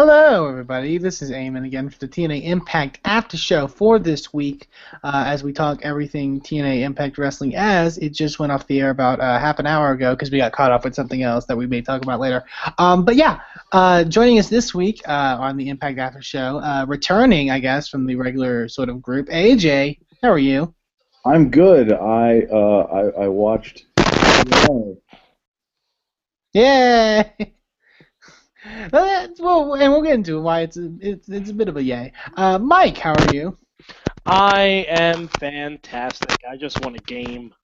Hello, everybody. This is Eamon again for the TNA Impact After Show for this week, uh, as we talk everything TNA Impact Wrestling. As it just went off the air about uh, half an hour ago because we got caught up with something else that we may talk about later. Um, but yeah, uh, joining us this week uh, on the Impact After Show, uh, returning, I guess, from the regular sort of group. AJ, how are you? I'm good. I uh, I, I watched. Yeah. well, and we'll get into why it's a, it's it's a bit of a yay. Uh, Mike, how are you? I am fantastic. I just won a game.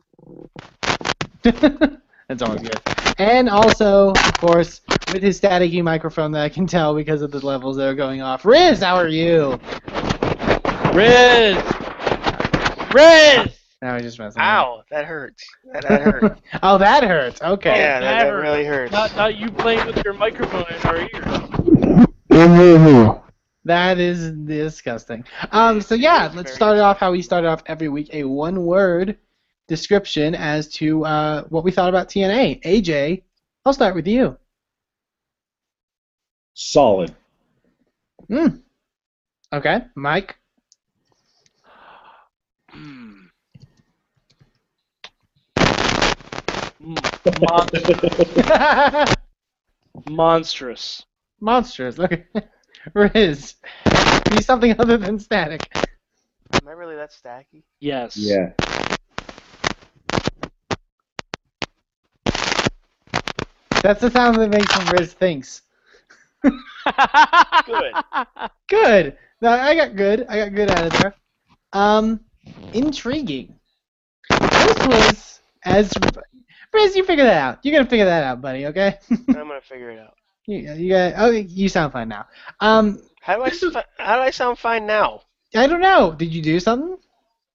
That's always good. And also, of course, with his staticky microphone that I can tell because of the levels that are going off. Riz, how are you? Riz! Riz! Now he's just messing. Ow, that hurts. That, that hurt. oh, that hurts. Okay. yeah, that, that that really hurts. Not, not you playing with your microphone in our ear. That is disgusting. Um, so yeah, let's start it off how we start off every week. A one-word description as to uh, what we thought about TNA. AJ, I'll start with you. Solid. Hmm. Okay, Mike. Hmm. Mon- monstrous. Monstrous. Okay. Riz. Be something other than static. Am I really that stacky? Yes. Yeah. That's the sound that makes when Riz thinks. Good. Good. No, I got good. I got good out of there. Um, intriguing. This was as Riz, you figure that out. You're gonna figure that out, buddy. Okay. I'm gonna figure it out. you, you got. Oh, you sound fine now. Um, How do I how do I sound fine now? I don't know. Did you do something?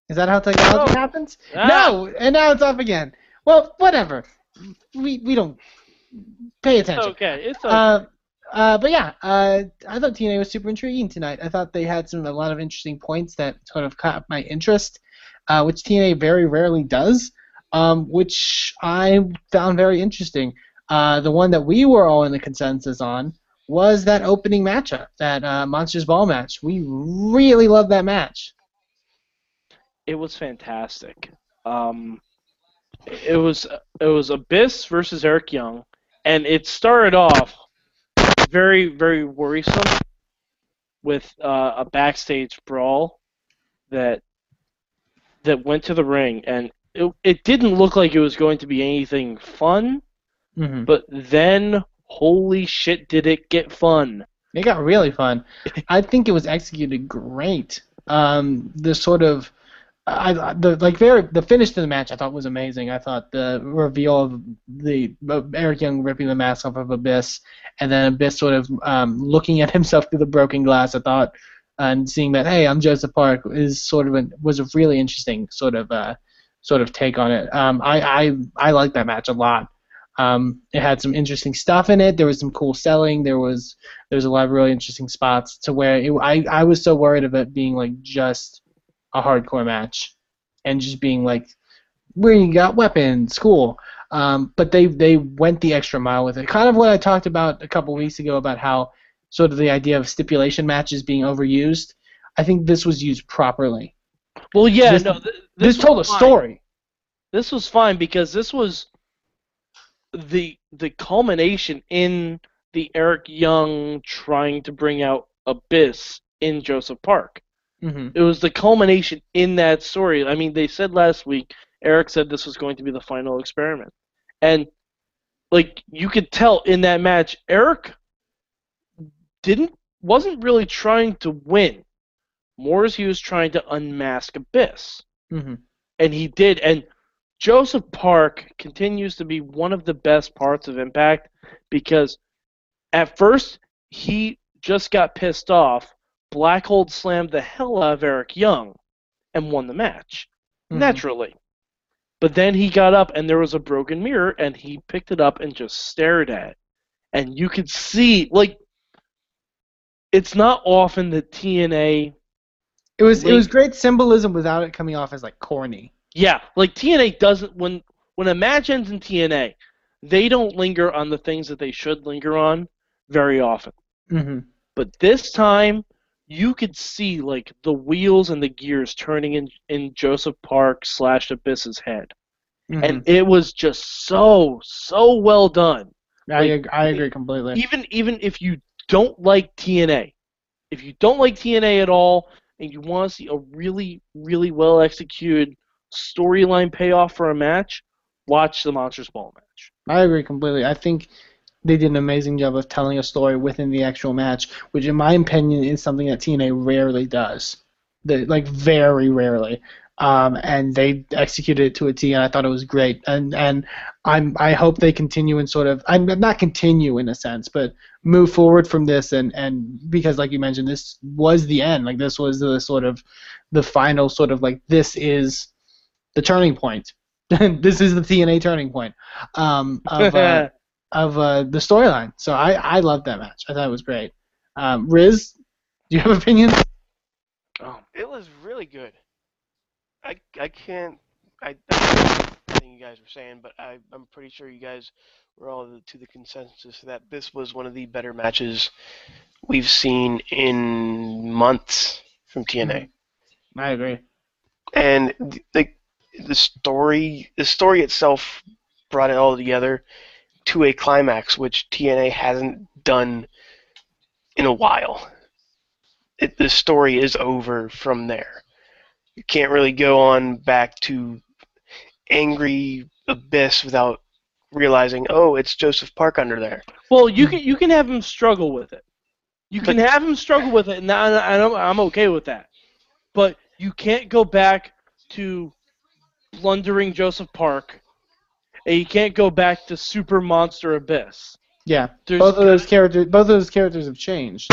Is that how technology No. happens? Ah. No, and now it's off again. Well, whatever. We we don't pay It's attention. okay. It's okay. Uh, uh, but yeah, uh, I thought TNA was super intriguing tonight. I thought they had some a lot of interesting points that sort of caught my interest, uh, which TNA very rarely does, um, which I found very interesting. Uh, the one that we were all in the consensus on was that opening matchup, that uh, Monsters Ball match. We really loved that match. it was fantastic. Um, it was it was Abyss versus Eric Young, and it started off very very worrisome with uh, a backstage brawl that that went to the ring, and it it didn't look like it was going to be anything fun, Mm-hmm. but then holy shit, did it get fun! It got really fun. I think it was executed great. Um, the sort of, I the like very the finish to the match I thought was amazing. I thought the reveal of the uh, Eric Young ripping the mask off of Abyss, and then Abyss sort of um, looking at himself through the broken glass. I thought, and seeing that hey, I'm Joseph Park is sort of an, was a really interesting sort of uh, sort of take on it. Um, I I I liked that match a lot. Um, it had some interesting stuff in it. There was some cool selling. There was there was a lot of really interesting spots to where it, I I was so worried of it being like just a hardcore match and just being like where you got weapons, cool. Um, but they they went the extra mile with it. Kind of what I talked about a couple weeks ago about how sort of the idea of stipulation matches being overused. I think this was used properly. Well, yeah, This- no, th- This, was told a fine. story. this was fine because this was the the culmination in the Eric Young trying to bring out Abyss in Joseph Park. hmm It was the culmination in that story. I mean, they said last week Eric said this was going to be the final experiment, and like you could tell in that match, Eric didn't wasn't really trying to win. More as he was trying to unmask Abyss hmm and he did. And Joseph Park continues to be one of the best parts of Impact because at first he just got pissed off. Black Hole slammed the hell out of Eric Young and won the match Mhm. naturally. But then he got up and there was a broken mirror and he picked it up and just stared at. it. And you could see like it's not often that TNA It was it was great symbolism without it coming off as like corny. Yeah, like TNA doesn't when when a match ends in TNA, they don't linger on the things that they should linger on very often. hmm But this time, you could see like the wheels and the gears turning in in Joseph Park slash Abyss's head, Mhm. and it was just so so well done. I, like, I agree completely. Even even if you don't like TNA, if you don't like TNA at all, and you want to see a really really well executed storyline payoff for a match, watch the Monsters Ball match. I agree completely. I think they did an amazing job of telling a story within the actual match, which, in my opinion, is something that TNA rarely does. Like very rarely. Um, and they executed it to a T, and I thought it was great. And and I'm I hope they continue and sort of I'm not continue in a sense, but move forward from this and and because like you mentioned, this was the end. Like this was the sort of the final sort of like this is the turning point. this is the TNA turning point um, of uh, of uh, the storyline. So I I loved that match. I thought it was great. Um, Riz, do you have opinions? oh, It was really good. I I can't I, I everything you guys were saying, but I I'm pretty sure you guys were all to the consensus that this was one of the better matches we've seen in months from TNA. Mm-hmm. I agree. and th- like the story the story itself brought it all together to a climax which TNA hasn't done in a while. It, the story is over from there. You can't really go on back to angry abyss without realizing, oh, it's Joseph Park under there. Well, you can you can have him struggle with it. You can have him struggle with it, and I, I'm I'm okay with that. But you can't go back to blundering Joseph Park, and you can't go back to Super Monster Abyss. Yeah, There's both of those characters both of those characters have changed.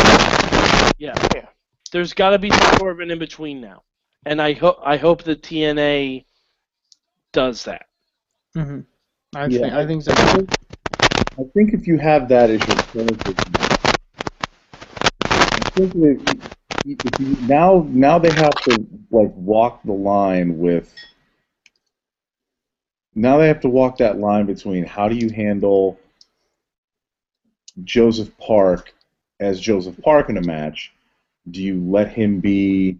yeah, Yeah. there's got to be some sort of an in between now, and I hope I hope the TNA does that. hmm I Yeah. think I think so. I think if you have that as your character, I think that if you, now now they have to like walk the line with. Now they have to walk that line between how do you handle Joseph Park as Joseph Park in a match? Do you let him be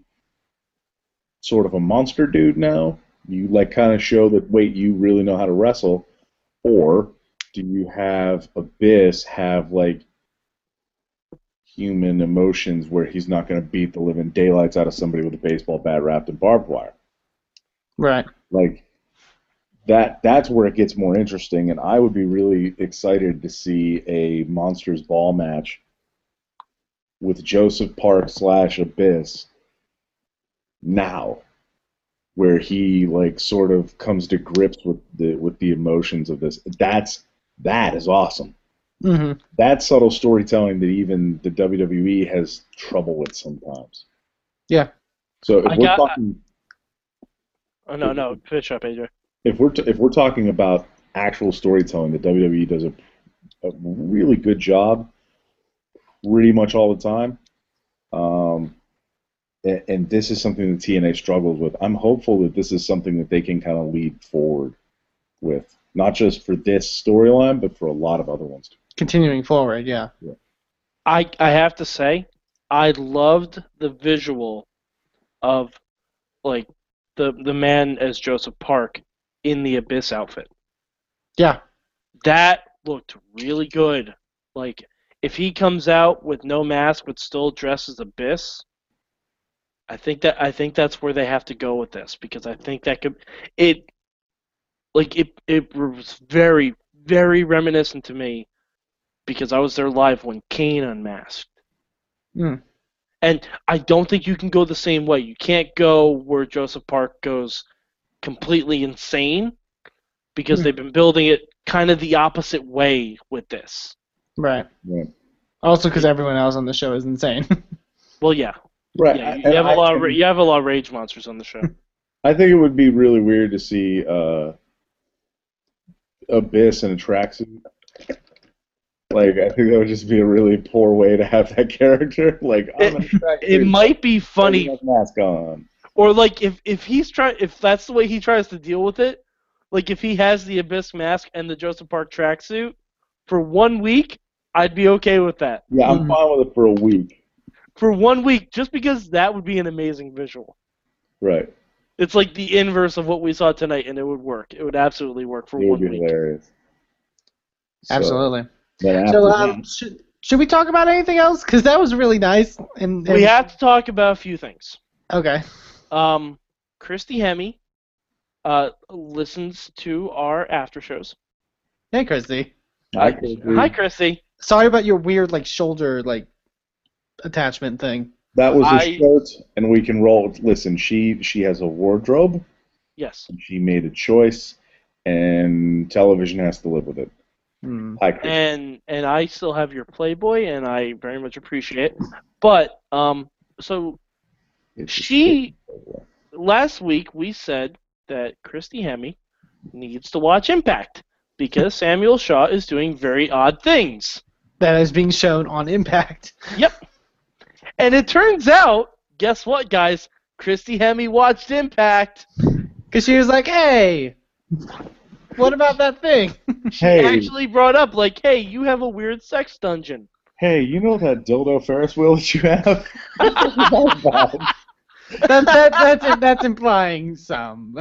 sort of a monster dude now? You like kind of show that wait, you really know how to wrestle, or do you have Abyss have like human emotions where he's not going to beat the living daylights out of somebody with a baseball bat wrapped in barbed wire? Right. Like that that's where it gets more interesting and I would be really excited to see a Monsters Ball match with Joseph Park slash Abyss now where he like sort of comes to grips with the with the emotions of this. That's that is awesome. hmm That's subtle storytelling that even the WWE has trouble with sometimes. Yeah. So if I we're got- talking Oh no no, finish up, AJ. if we're t- if we're talking about actual storytelling, the WWE does a, a really good job, pretty much all the time. Um, and, and this is something that TNA struggles with. I'm hopeful that this is something that they can kind of lead forward with, not just for this storyline, but for a lot of other ones. Too. Continuing forward, yeah. I I have to say, I loved the visual of like the the man as Joseph Park in the Abyss outfit. Yeah. That looked really good. Like if he comes out with no mask but still dressed as Abyss, I think that I think that's where they have to go with this because I think that could it like it it was very very reminiscent to me because I was there live when Kane unmasked. Mm. And I don't think you can go the same way. You can't go where Joseph Park goes completely insane because Hmm. they've been building it kind of the opposite way with this. Right. Right. Also, because everyone else on the show is insane. Well, yeah, Right. yeah. You, you have a I- lot of ra- you have a lot of rage monsters on the show. I think it would be really weird to see uh, Abyss in a tracksuit. Like, I think that would just be a really poor way to have that character. Like, I'm in It might be funny, mask on. or like if if he's trying if that's the way he tries to deal with it, like if he has the Abyss mask and the Joseph Park tracksuit for one week, I'd be okay with that Yeah, I'm Mhm. fine with it for a week. For one week, just because that would be an amazing visual. Right. It's like the inverse of what we saw tonight, and it would work. It would absolutely work for It one be week. hilarious. So, Absolutely. then after So, um, should, should we talk about anything else? Because that was really nice. And, and We have to talk about a few things. Okay. Um, Christy Hemme uh, listens to our after shows. Hey, Christy. I could agree. Hi, Christy. Sorry about your weird like shoulder like attachment thing. That was a I- shirt, and we can roll. Listen, she she has a wardrobe, Yes. and she made a choice, and television has to live with it. Hi, Chris. and and I still have your Playboy, and I very much appreciate it. But um, so It's she last week we said that Christy Hemme needs to watch Impact because Samuel Shaw is doing very odd things. That is being shown on Impact. Yep. And it turns out, guess what, guys? Christy Hemme watched Impact. Because she was like, hey, what about that thing? She Hey. actually brought up like, "Hey, you have a weird sex dungeon." Hey, you know that dildo Ferris wheel that you have? That, that, that's, that's implying some.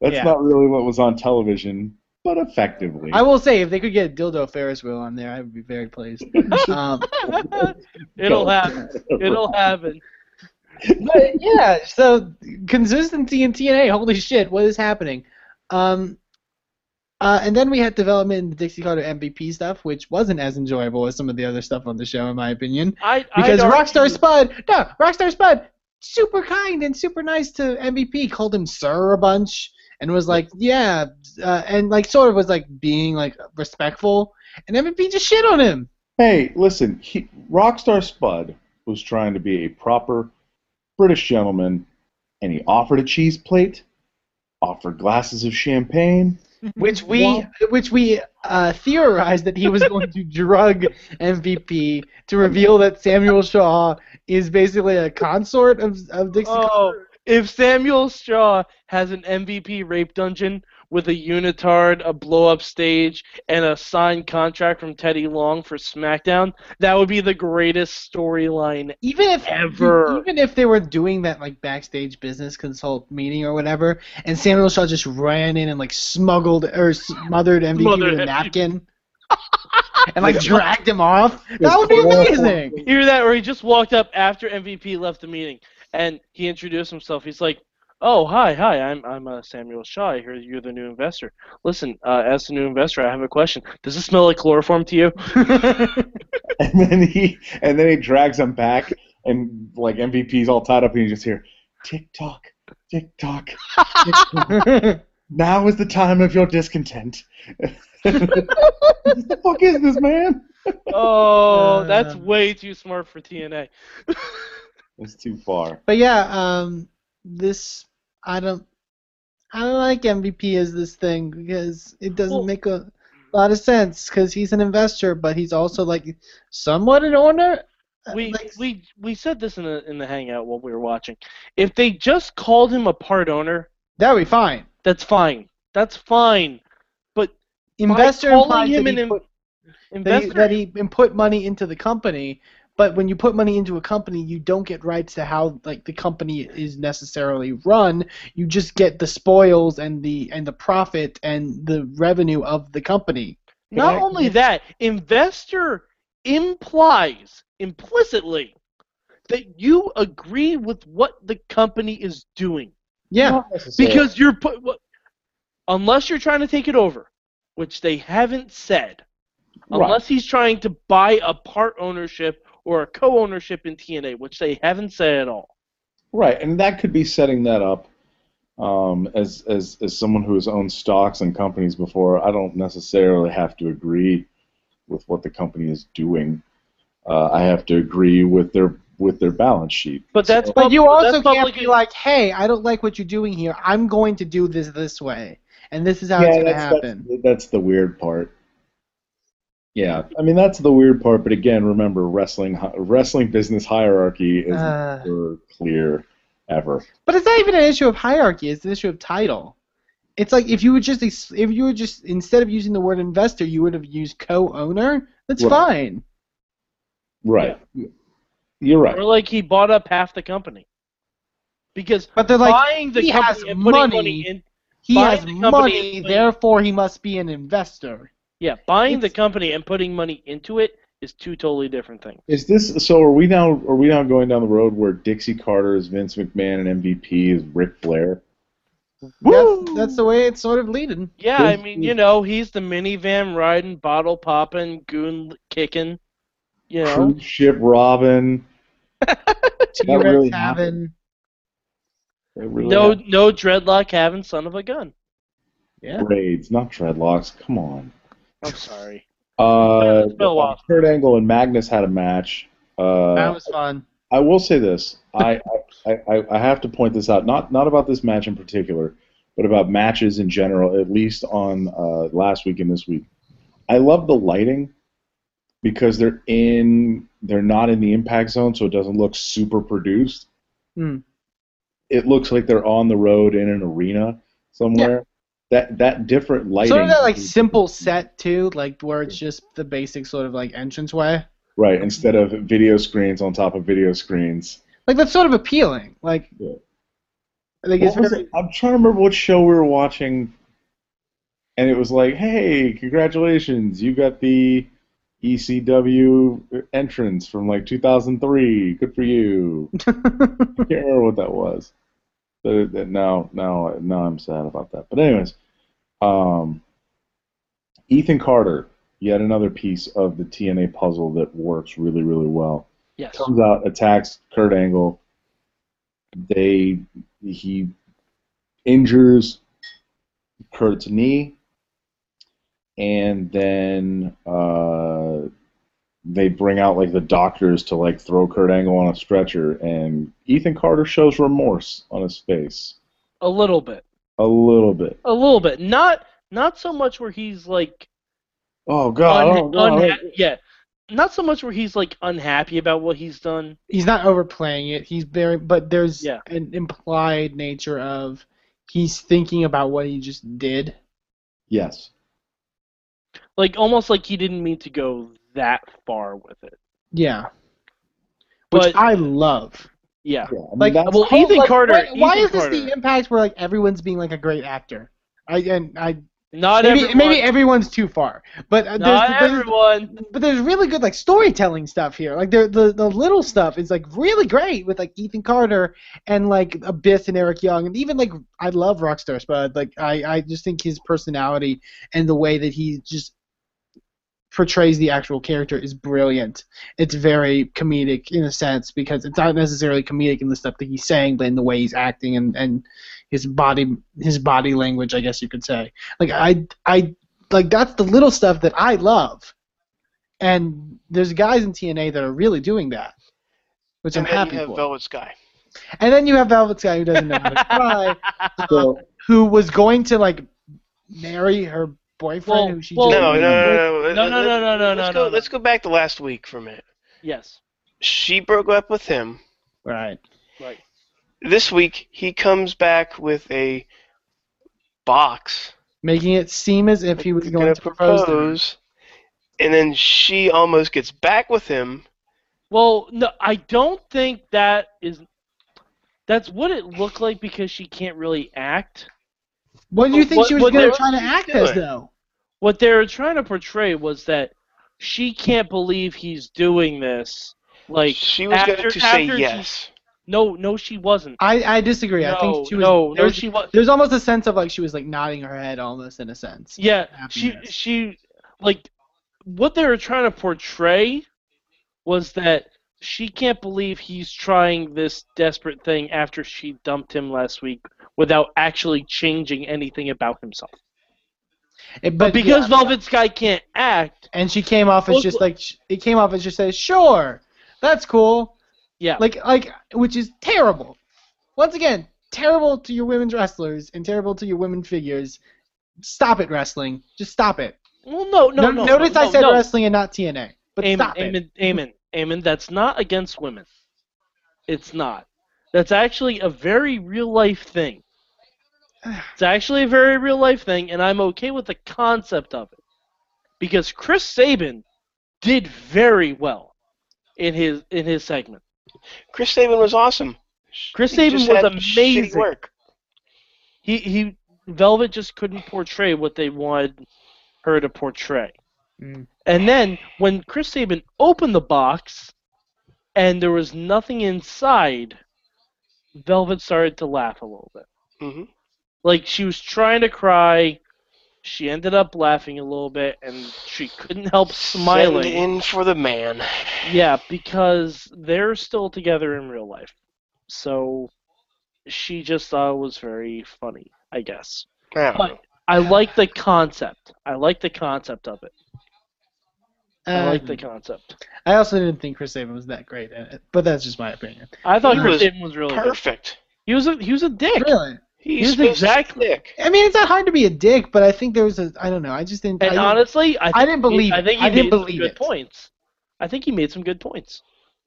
That's Yeah. not really what was on television, but effectively. I will say, if they could get a dildo Ferris wheel on there, I would be very pleased. Um, It'll happen. It'll happen. but yeah, so consistency in TNA, holy shit, what is happening? Um, uh, and then we had development in the Dixie Carter MVP stuff, which wasn't as enjoyable as some of the other stuff on the show, in my opinion. I Because I'd Rockstar argue- Spud, no, Rockstar Spud, super kind and super nice to MVP, called him sir a bunch, and was like, yeah, uh, and like sort of was like being like respectful, and MVP just shit on him. Hey, listen, he, Rockstar Spud was trying to be a proper British gentleman, and he offered a cheese plate, offered glasses of champagne. which we Wow. which we uh, theorized that he was going to drug MVP to reveal that Samuel Shaw is basically a consort of of Dixie. Oh, Carter. If Samuel Shaw has an MVP rape dungeon with a unitard, a blow up stage, and a signed contract from Teddy Long for SmackDown, that would be the greatest storyline. Even if Ever. even if they were doing that like backstage business consult meeting or whatever, and Samuel Shaw just ran in and like smuggled or smothered MVP Smothered with a MVP. napkin. And like dragged him off. That would be amazing. Hear that? Where he just walked up after MVP left the meeting, and he introduced himself. He's like, "Oh, hi, hi. I'm I'm uh, Samuel Shaw. I hear you're the new investor. Listen, uh, as the new investor, I have a question. Does it smell like chloroform to you?" And then he and then he drags him back, and like MVP's all tied up, and you just hear tick tock, tick tock. tick tock. now is the time of your discontent. what the fuck is this, man? oh, that's way too smart for TNA. It's too far. But yeah, um, this I don't I don't like MVP as this thing because it doesn't Well- make a lot of sense because he's an investor, but he's also like somewhat an owner. Uh, we like, we we said this in the in the hangout while we were watching. If they just called him a part owner, that would be fine. that's fine. That's fine. But Investor calling implies him that an he, in- put, that, he, investor, that he put money into the company. But when you put money into a company, you don't get rights to how like the company is necessarily run. You just get the spoils and the and the profit and the revenue of the company. not Correct. only that, investor implies implicitly that you agree with what the company is doing Yeah. Because you're put what- unless you're trying to take it over, which they haven't said. Right. Unless he's trying to buy a part ownership or a co-ownership in TNA, which they haven't said at all. Right, and that could be setting that up. Um, as as as someone who has owned stocks and companies before, I don't necessarily have to agree with what the company is doing. Uh, I have to agree with their with their balance sheet. But that's But you also can't public- be like, hey, I don't like what you're doing here. I'm going to do this this way, and this is how it's going to happen. That's, that's the weird part. Yeah, I mean that's the weird part. But again, remember wrestling wrestling business hierarchy is Uh. never clear ever. But it's not even an issue of hierarchy; it's an issue of title. It's like if you would just if you were just instead of using the word investor, you would have used co-owner. That's Right. fine. Right. You're right. Or like he bought up half the company. Because But they're like, buying the he company has and money. money in he has money, therefore he must be an investor. Yeah, buying the company and putting money into it is two totally different things. Is this so? Are we now? Are we now going down the road where Dixie Carter is Vince McMahon and MVP is Ric Flair? That's, that's the way it's sort of leading. Yeah, I mean, is- you know, he's the minivan riding, bottle popping, goon kicking. You know, Cruise ship robbing. T-Rex really having, really no, happened. no dreadlock having son of a gun. yeah. braids, not dreadlocks. Come on. I'm sorry. Uh, It's been a while. Kurt Angle and Magnus had a match. Uh, That was fun. I will say this. I, I, I, I have to point this out. Not not about this match in particular, but about matches in general. At least on uh, last week and this week. I love the lighting because they're in. They're not in the impact zone, so it doesn't look super produced. Hmm. It looks like they're on the road in an arena somewhere. That that different lighting. Sort of that like simple set too, like where it's just the basic sort of like entranceway. right instead of video screens on top of video screens. Like that's sort of appealing. Like, Yeah. I think it's very... I'm trying to remember what show we were watching, and it was like, "Hey, congratulations! You got the ECW entrance from like 2003. Good for you." I can't remember what that was. Now, now, now I'm sad about that. But anyways, um, Ethan Carter, yet another piece of the TNA puzzle that works really, really well Yes. comes out, attacks Kurt Angle. They he injures Kurt's knee, and then uh, they bring out like the doctors to like throw Kurt Angle on a stretcher, and Ethan Carter shows remorse on his face A little bit. a little bit. A little bit. Not not so much where he's like Oh God! unha- oh, God. unha- yeah. Not so much where he's like unhappy about what he's done. he's not overplaying it. He's very, but there's Yeah. an implied nature of he's thinking about what he just did. Yes. Like almost like he didn't mean to go that far with it. Yeah, which But I love. yeah. Yeah, I mean, Like, well, Ethan like, Carter- Why, why Ethan is this Carter. the impact where like everyone's being like a great actor? I and I Not maybe everyone. maybe everyone's too far, but uh, not there's, there's everyone. but there's really good like storytelling stuff here. Like the the the little stuff is like really great with like Ethan Carter and like Abyss and Eric Young and even like I love Rockstar Spud. Like I I just think his personality and the way that he just portrays the actual character is brilliant. It's very comedic in a sense because it's not necessarily comedic in the stuff that he's saying, but in the way he's acting and and his body his body language, I guess you could say. Like I I like that's the little stuff that I love. And there's guys in TNA that are really doing that, which and I'm then happy you have for. Velvet Sky. and then you have Velvet Sky who doesn't know how to cry, so, who was going to like marry her boyfriend Well- who she well- just No, no, no, no, No, no, no, no, no, Let's no, go. no, no. Let's go back to last week for a minute. yes. She broke up with him. Right. Right. This week he comes back with a box Making it seem as if he was going gonna propose. to propose, and then she almost gets back with him. Well, no, I don't think that is. That's what it looked like because she can't really act. What do you think What- she was what going they- to try to act she's as though? What they were trying to portray was that she can't believe he's doing this. Like she was after- going to say after she- yes. no, no, she wasn't. I, I disagree. I think she was. no, no, there's, she was. there's almost a sense of like she was like nodding her head almost in a sense. Yeah, she she like what they were trying to portray was that she can't believe he's trying this desperate thing after she dumped him last week without actually changing anything about himself. It- But because yeah. Velvet Sky can't act, and she came off as just like it came off as just says sure, that's cool. yeah, Like like which is terrible. Once again, terrible to your women's wrestlers and terrible to your women figures. Stop it, wrestling. Just stop it. well, no, no, no. notice no, I said no. wrestling and not TNA. But Amen, stop it. amen, amen, amen. That's not against women. It's not. That's actually a very real life thing. It's actually a very real life thing, and I'm okay with the concept of it. Because Chris Sabin did very well in his in his segment. Chris Sabin was awesome. Chris He Sabin was amazing. Work. He he Velvet just couldn't portray what they wanted her to portray. Mm. And then when Chris Sabin opened the box and there was nothing inside, Velvet started to laugh a little bit. hmm Like she was trying to cry, she ended up laughing a little bit and she couldn't help smiling. Send in for the man. Yeah, because they're still together in real life. So she just thought it was very funny, I guess. I But- know. I like the concept. I like the concept of it. I like the um, concept. I also didn't think Chris Sabin was that great in it, but that's just my opinion. I thought He Chris was Sabin was really good. Perfect. He was a he was a dick. Really? He's He's supposed exactly- thick. I mean, it's not hard to be a dick, but I think there was a. I don't know. I just didn't. I And didn't- honestly, I, think I didn't he- believe I it. think he I didn't made some believe good it. points. I think he made some good points.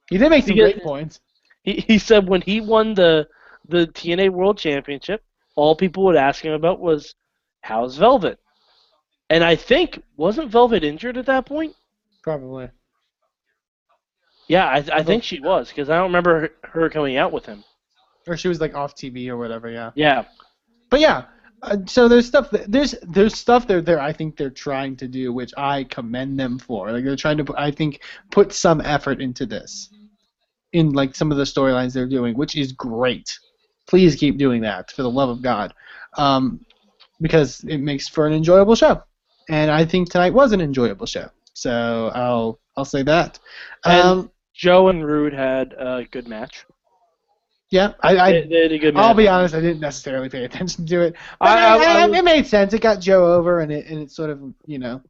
he did make some because- great points. He he said when he won the the TNA World Championship, all people would ask him about was how's Velvet, and I think wasn't Velvet injured at that point? Probably. Yeah, I I think she was because I don't remember her, her coming out with him. Or she was like off TV or whatever. Yeah. Yeah, But yeah. Uh, so there's stuff that, there's there's stuff there there I think they're trying to do which I commend them for like they're trying to put, I think put some effort into this in like some of the storylines they're doing which is great please keep doing that for the love of God um, because it makes for an enjoyable show and I think tonight was an enjoyable show so I'll I'll say that And- um, Joe and Roode had a good match. yeah I, I they, they had a good match. I'll be honest, I didn't necessarily pay attention to it. I- I- I- it made sense. It got Joe over, and it and it sort of you know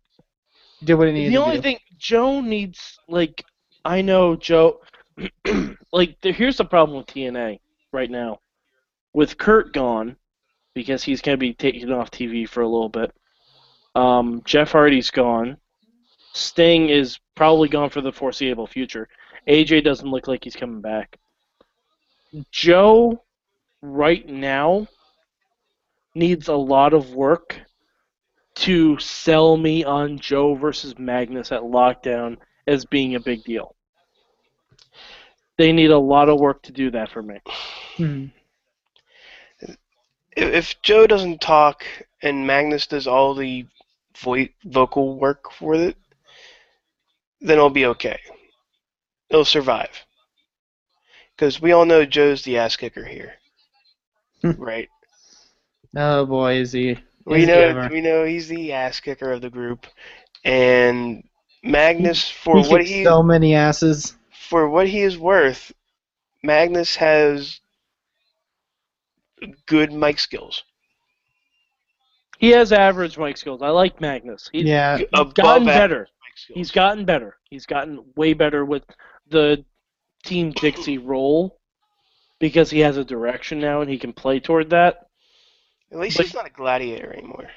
did what it needed The to only do. thing Joe needs, like, I know Joe. like, the, here's the problem with TNA right now. With Kurt gone, because he's going to be taken off TV for a little bit. Um, Jeff Hardy's gone. Sting is probably gone for the foreseeable future. AJ doesn't look like he's coming back. Joe, right now, needs a lot of work to sell me on Joe versus Magnus at Lockdown as being a big deal. They need a lot of work to do that for me. Hmm. If, if Joe doesn't talk and Magnus does all the vo- vocal work for it, then it'll be okay. It'll survive. Because we all know Joe's the ass kicker here. Hmm. right? Oh boy, is he? We is he know ever. we know he's the ass kicker of the group. And Magnus for he what he so many asses. for what he is worth, Magnus has good mic skills. He has average mic skills. I like Magnus. He's Yeah, Above gotten average better. Skills. He's gotten better. He's gotten way better with the Team Dixie role because he has a direction now and he can play toward that. At least but- he's not a gladiator anymore.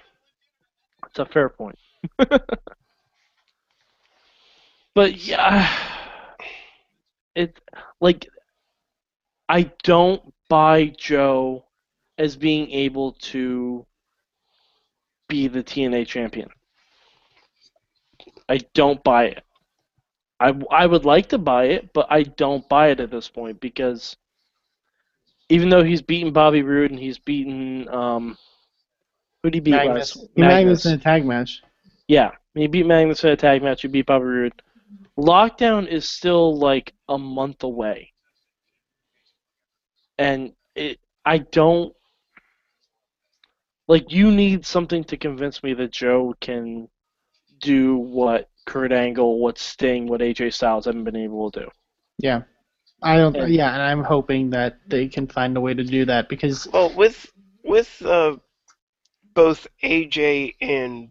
It's a fair point. but yeah, it like I don't buy Joe as being able to be the TNA champion. I don't buy it. I, I would like to buy it, but I don't buy it at this point because even though he's beaten Bobby Roode and he's beaten um who did he beat Magnus. last? He Magnus in a tag match. Yeah, he beat Magnus in a tag match. He beat Bobby Roode. Lockdown is still like a month away, and it. I don't like. You need something to convince me that Joe can do what Kurt Angle, what Sting, what AJ Styles haven't been able to do. Yeah, I don't. And- yeah, and I'm hoping that they can find a way to do that because Well, with with uh, both AJ and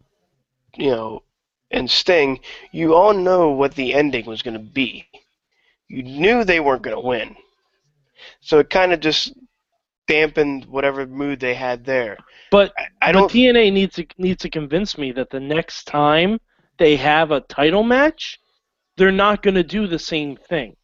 you know and Sting, you all know what the ending was going to be. You knew they weren't going to win, so it kind of just dampened whatever mood they had there. But I, I don't. TNA needs to needs to convince me that the next time they have a title match, they're not going to do the same thing.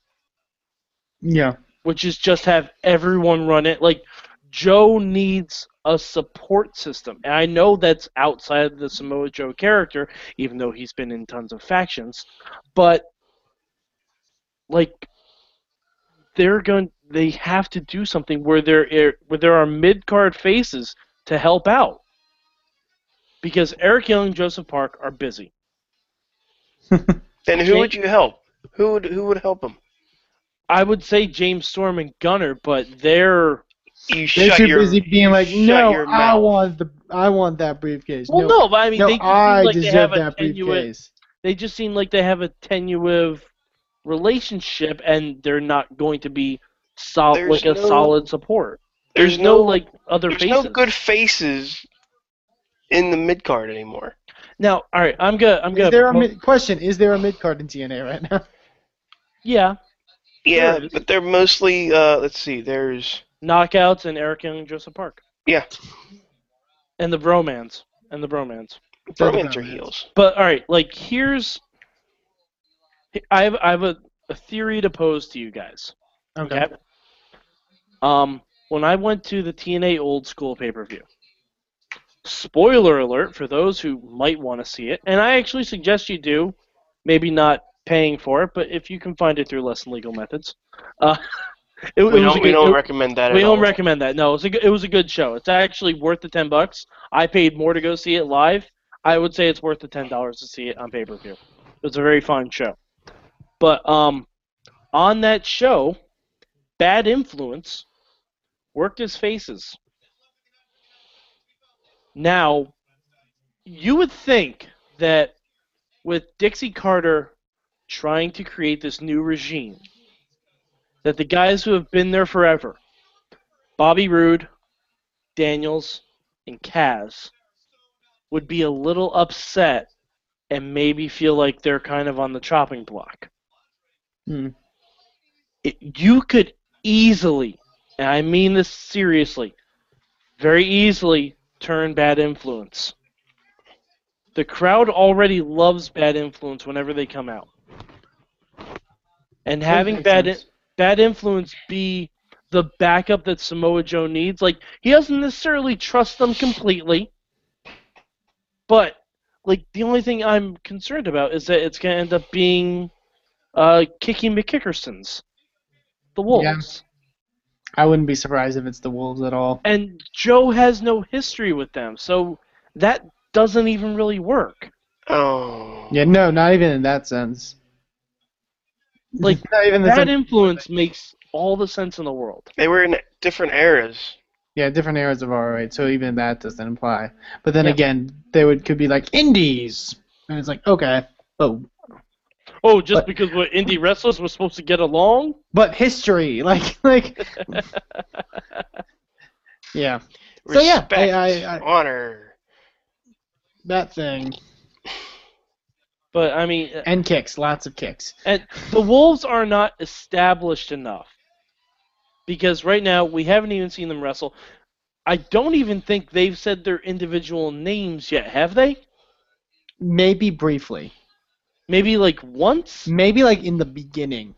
yeah, which is just have everyone run it. Like Joe needs a support system. And I know that's outside of the Samoa Joe character, even though he's been in tons of factions. But like they're going they have to do something where there where there are mid card faces to help out. Because Eric Young and Joseph Park are busy. Then who would you help? Who would who would help him? I would say James Storm and Gunner, but they're You They're shut too your busy being like, no, I want the, I want that briefcase. well, no, no, but I mean no, they just I seem like they deserve have a that tenuous, briefcase. they just seem like they have a tenuous relationship, and they're not going to be sol- There's like a solid support. There's, no, no like other there's faces. no good faces in the mid card anymore. Now, all right, I'm gonna I'm Is gonna there a mid, question? Is there a mid card in TNA right now? yeah Yeah, but they're mostly uh, let's see. There's knockouts and Eric Young and Joseph Park yeah, and the bromance and the bromance. They're Bromans are heels. But all right, like here's I have I have a, a theory to pose to you guys. Okay. Okay. Um, when I went to the TNA Old School pay per view, spoiler alert for those who might want to see it, and I actually suggest you do, maybe not paying for it, but if you can find it through less than legal methods. Uh, it, We it don't we good- don't it- recommend that we at don't all. recommend that. No, it was a good, it was a good show. It's actually worth the ten bucks. I paid more to go see it live. I would say it's worth the ten dollars to see it on pay per view. It was a very fun show. But um, on that show, Bad Influence worked his faces. Now, you would think that with Dixie Carter trying to create this new regime, that the guys who have been there forever, Bobby Roode, Daniels, and Kaz, would be a little upset and maybe feel like they're kind of on the chopping block. Hmm. It, you could easily, and I mean this seriously, very easily turn bad influence. The crowd already loves bad influence whenever they come out. And having bad bad influence be the backup that Samoa Joe needs. Like he doesn't necessarily trust them completely, but like the only thing I'm concerned about is that it's gonna end up being uh, Kiki McKickersons, the Wolves, I wouldn't be surprised if it's the Wolves at all. and Joe has no history with them, so that doesn't even really work. Oh. Yeah, no, not even in that sense. Like, not even the sense- influence makes all the sense in the world. They were in different eras. Yeah, different eras of ROH, so even that doesn't apply. But then Yeah. again, they would could be like indies, and it's like okay, but Oh, just But- because we're indie wrestlers we're supposed to get along? but history, like like yeah, So, yeah, Respect, I- I- I- honor. that thing But I mean, uh, and kicks, lots of kicks. And the Wolves are not established enough. Because right now we haven't even seen them wrestle. I don't even think they've said their individual names yet, have they? Maybe briefly, Maybe like once, maybe like in the beginning.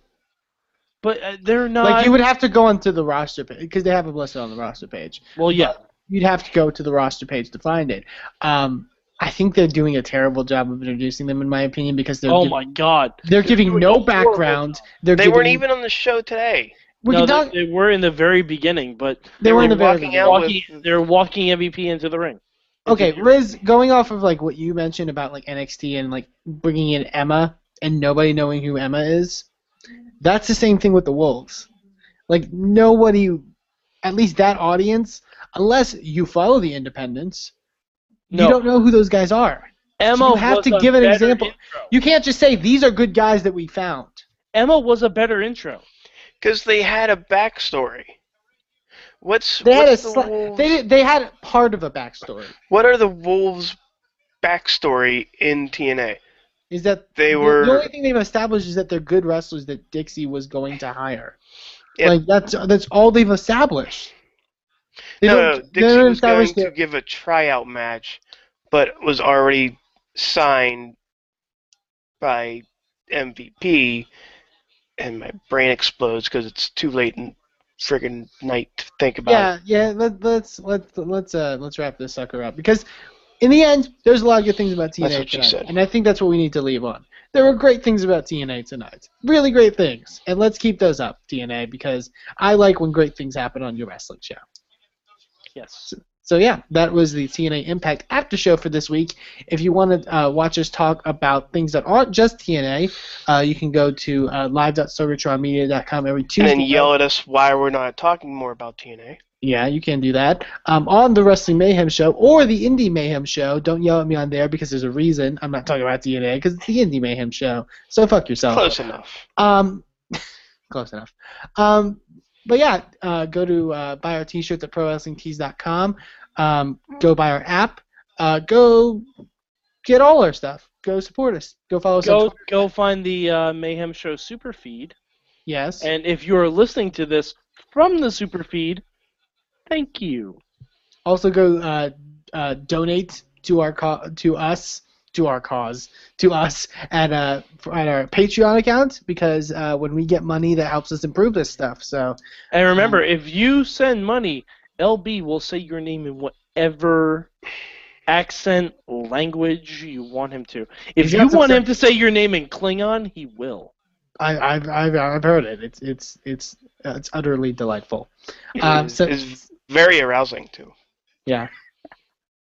but uh, they're not. Like you would have to go onto the roster page because they have it listed on the roster page. well, yeah. You'd have to go to the roster page to find it. Um, I think they're doing a terrible job of introducing them, in my opinion, because they're Oh giv- my God. they're giving no background. They're They giving, weren't even on the show today. We no, can they, talk, they were in the very beginning, but they were in the very walking beginning. out walking, with- they're walking MVP into the ring. Okay, Riz, going off of like what you mentioned about like NXT and like bringing in Emma and nobody knowing who Emma is, that's the same thing with the Wolves. Like nobody, at least that audience, unless you follow the Independents, No. you don't know who those guys are. Emma you have was to a give an example. intro. You can't just say these are good guys that we found. Emma was a better intro. Because they had a backstory. What's, They had a the sli- they they had part of a backstory. What are the Wolves' backstory in TNA? Is that They the, were- the only thing they've established is that they're good wrestlers that Dixie was going to hire. Yeah. Like that's that's all they've established. They no, no, Dixie was going establish to give a tryout match, but was already signed by MVP, and my brain explodes because it's too late in friggin' night to think about. Yeah, yeah. Let, let's let's let's uh let's wrap this sucker up because in the end, there's a lot of good things about That's TNA what she tonight, said. and I think that's what we need to leave on. There were great things about TNA tonight, really great things, and let's keep those up, TNA, because I like when great things happen on your wrestling show. Yes. So yeah, that was the TNA Impact after show for this week. If you want to uh, watch us talk about things that aren't just TNA, uh, you can go to uh, live.sorgatronmedia.com every Tuesday. and then yell at us why we're not talking more about TNA. Yeah, you can do that. Um, on the Wrestling Mayhem show or the Indie Mayhem show. Don't yell at me on there because there's a reason I'm not talking about TNA because it's the Indie Mayhem show. So fuck yourself. Close enough. Um, close enough. Um, but yeah, uh, go to uh, buy our t-shirts at prowrestlingtees.com. Um, go buy our app. Uh, go get all our stuff. Go support us. Go follow us Go go find the uh, Mayhem Show super feed, Yes. and if you are listening to this from the super feed, thank you. Also go uh, uh, donate to our co- to us to our cause to us at uh at our Patreon account because uh, when we get money that helps us improve this stuff. So And remember, Um, if you send money, LB will say your name in whatever accent, language you want him to. If you want stuff- him to say your name in Klingon, he will. I, I've, I've I've heard it. It's it's it's uh, it's utterly delightful. Um, It so is very arousing too. yeah,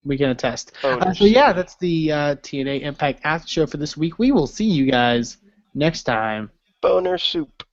we can attest. Oh, Uh, so yeah, that's the uh, TNA Impact After Show for this week. We will see you guys next time. boner soup.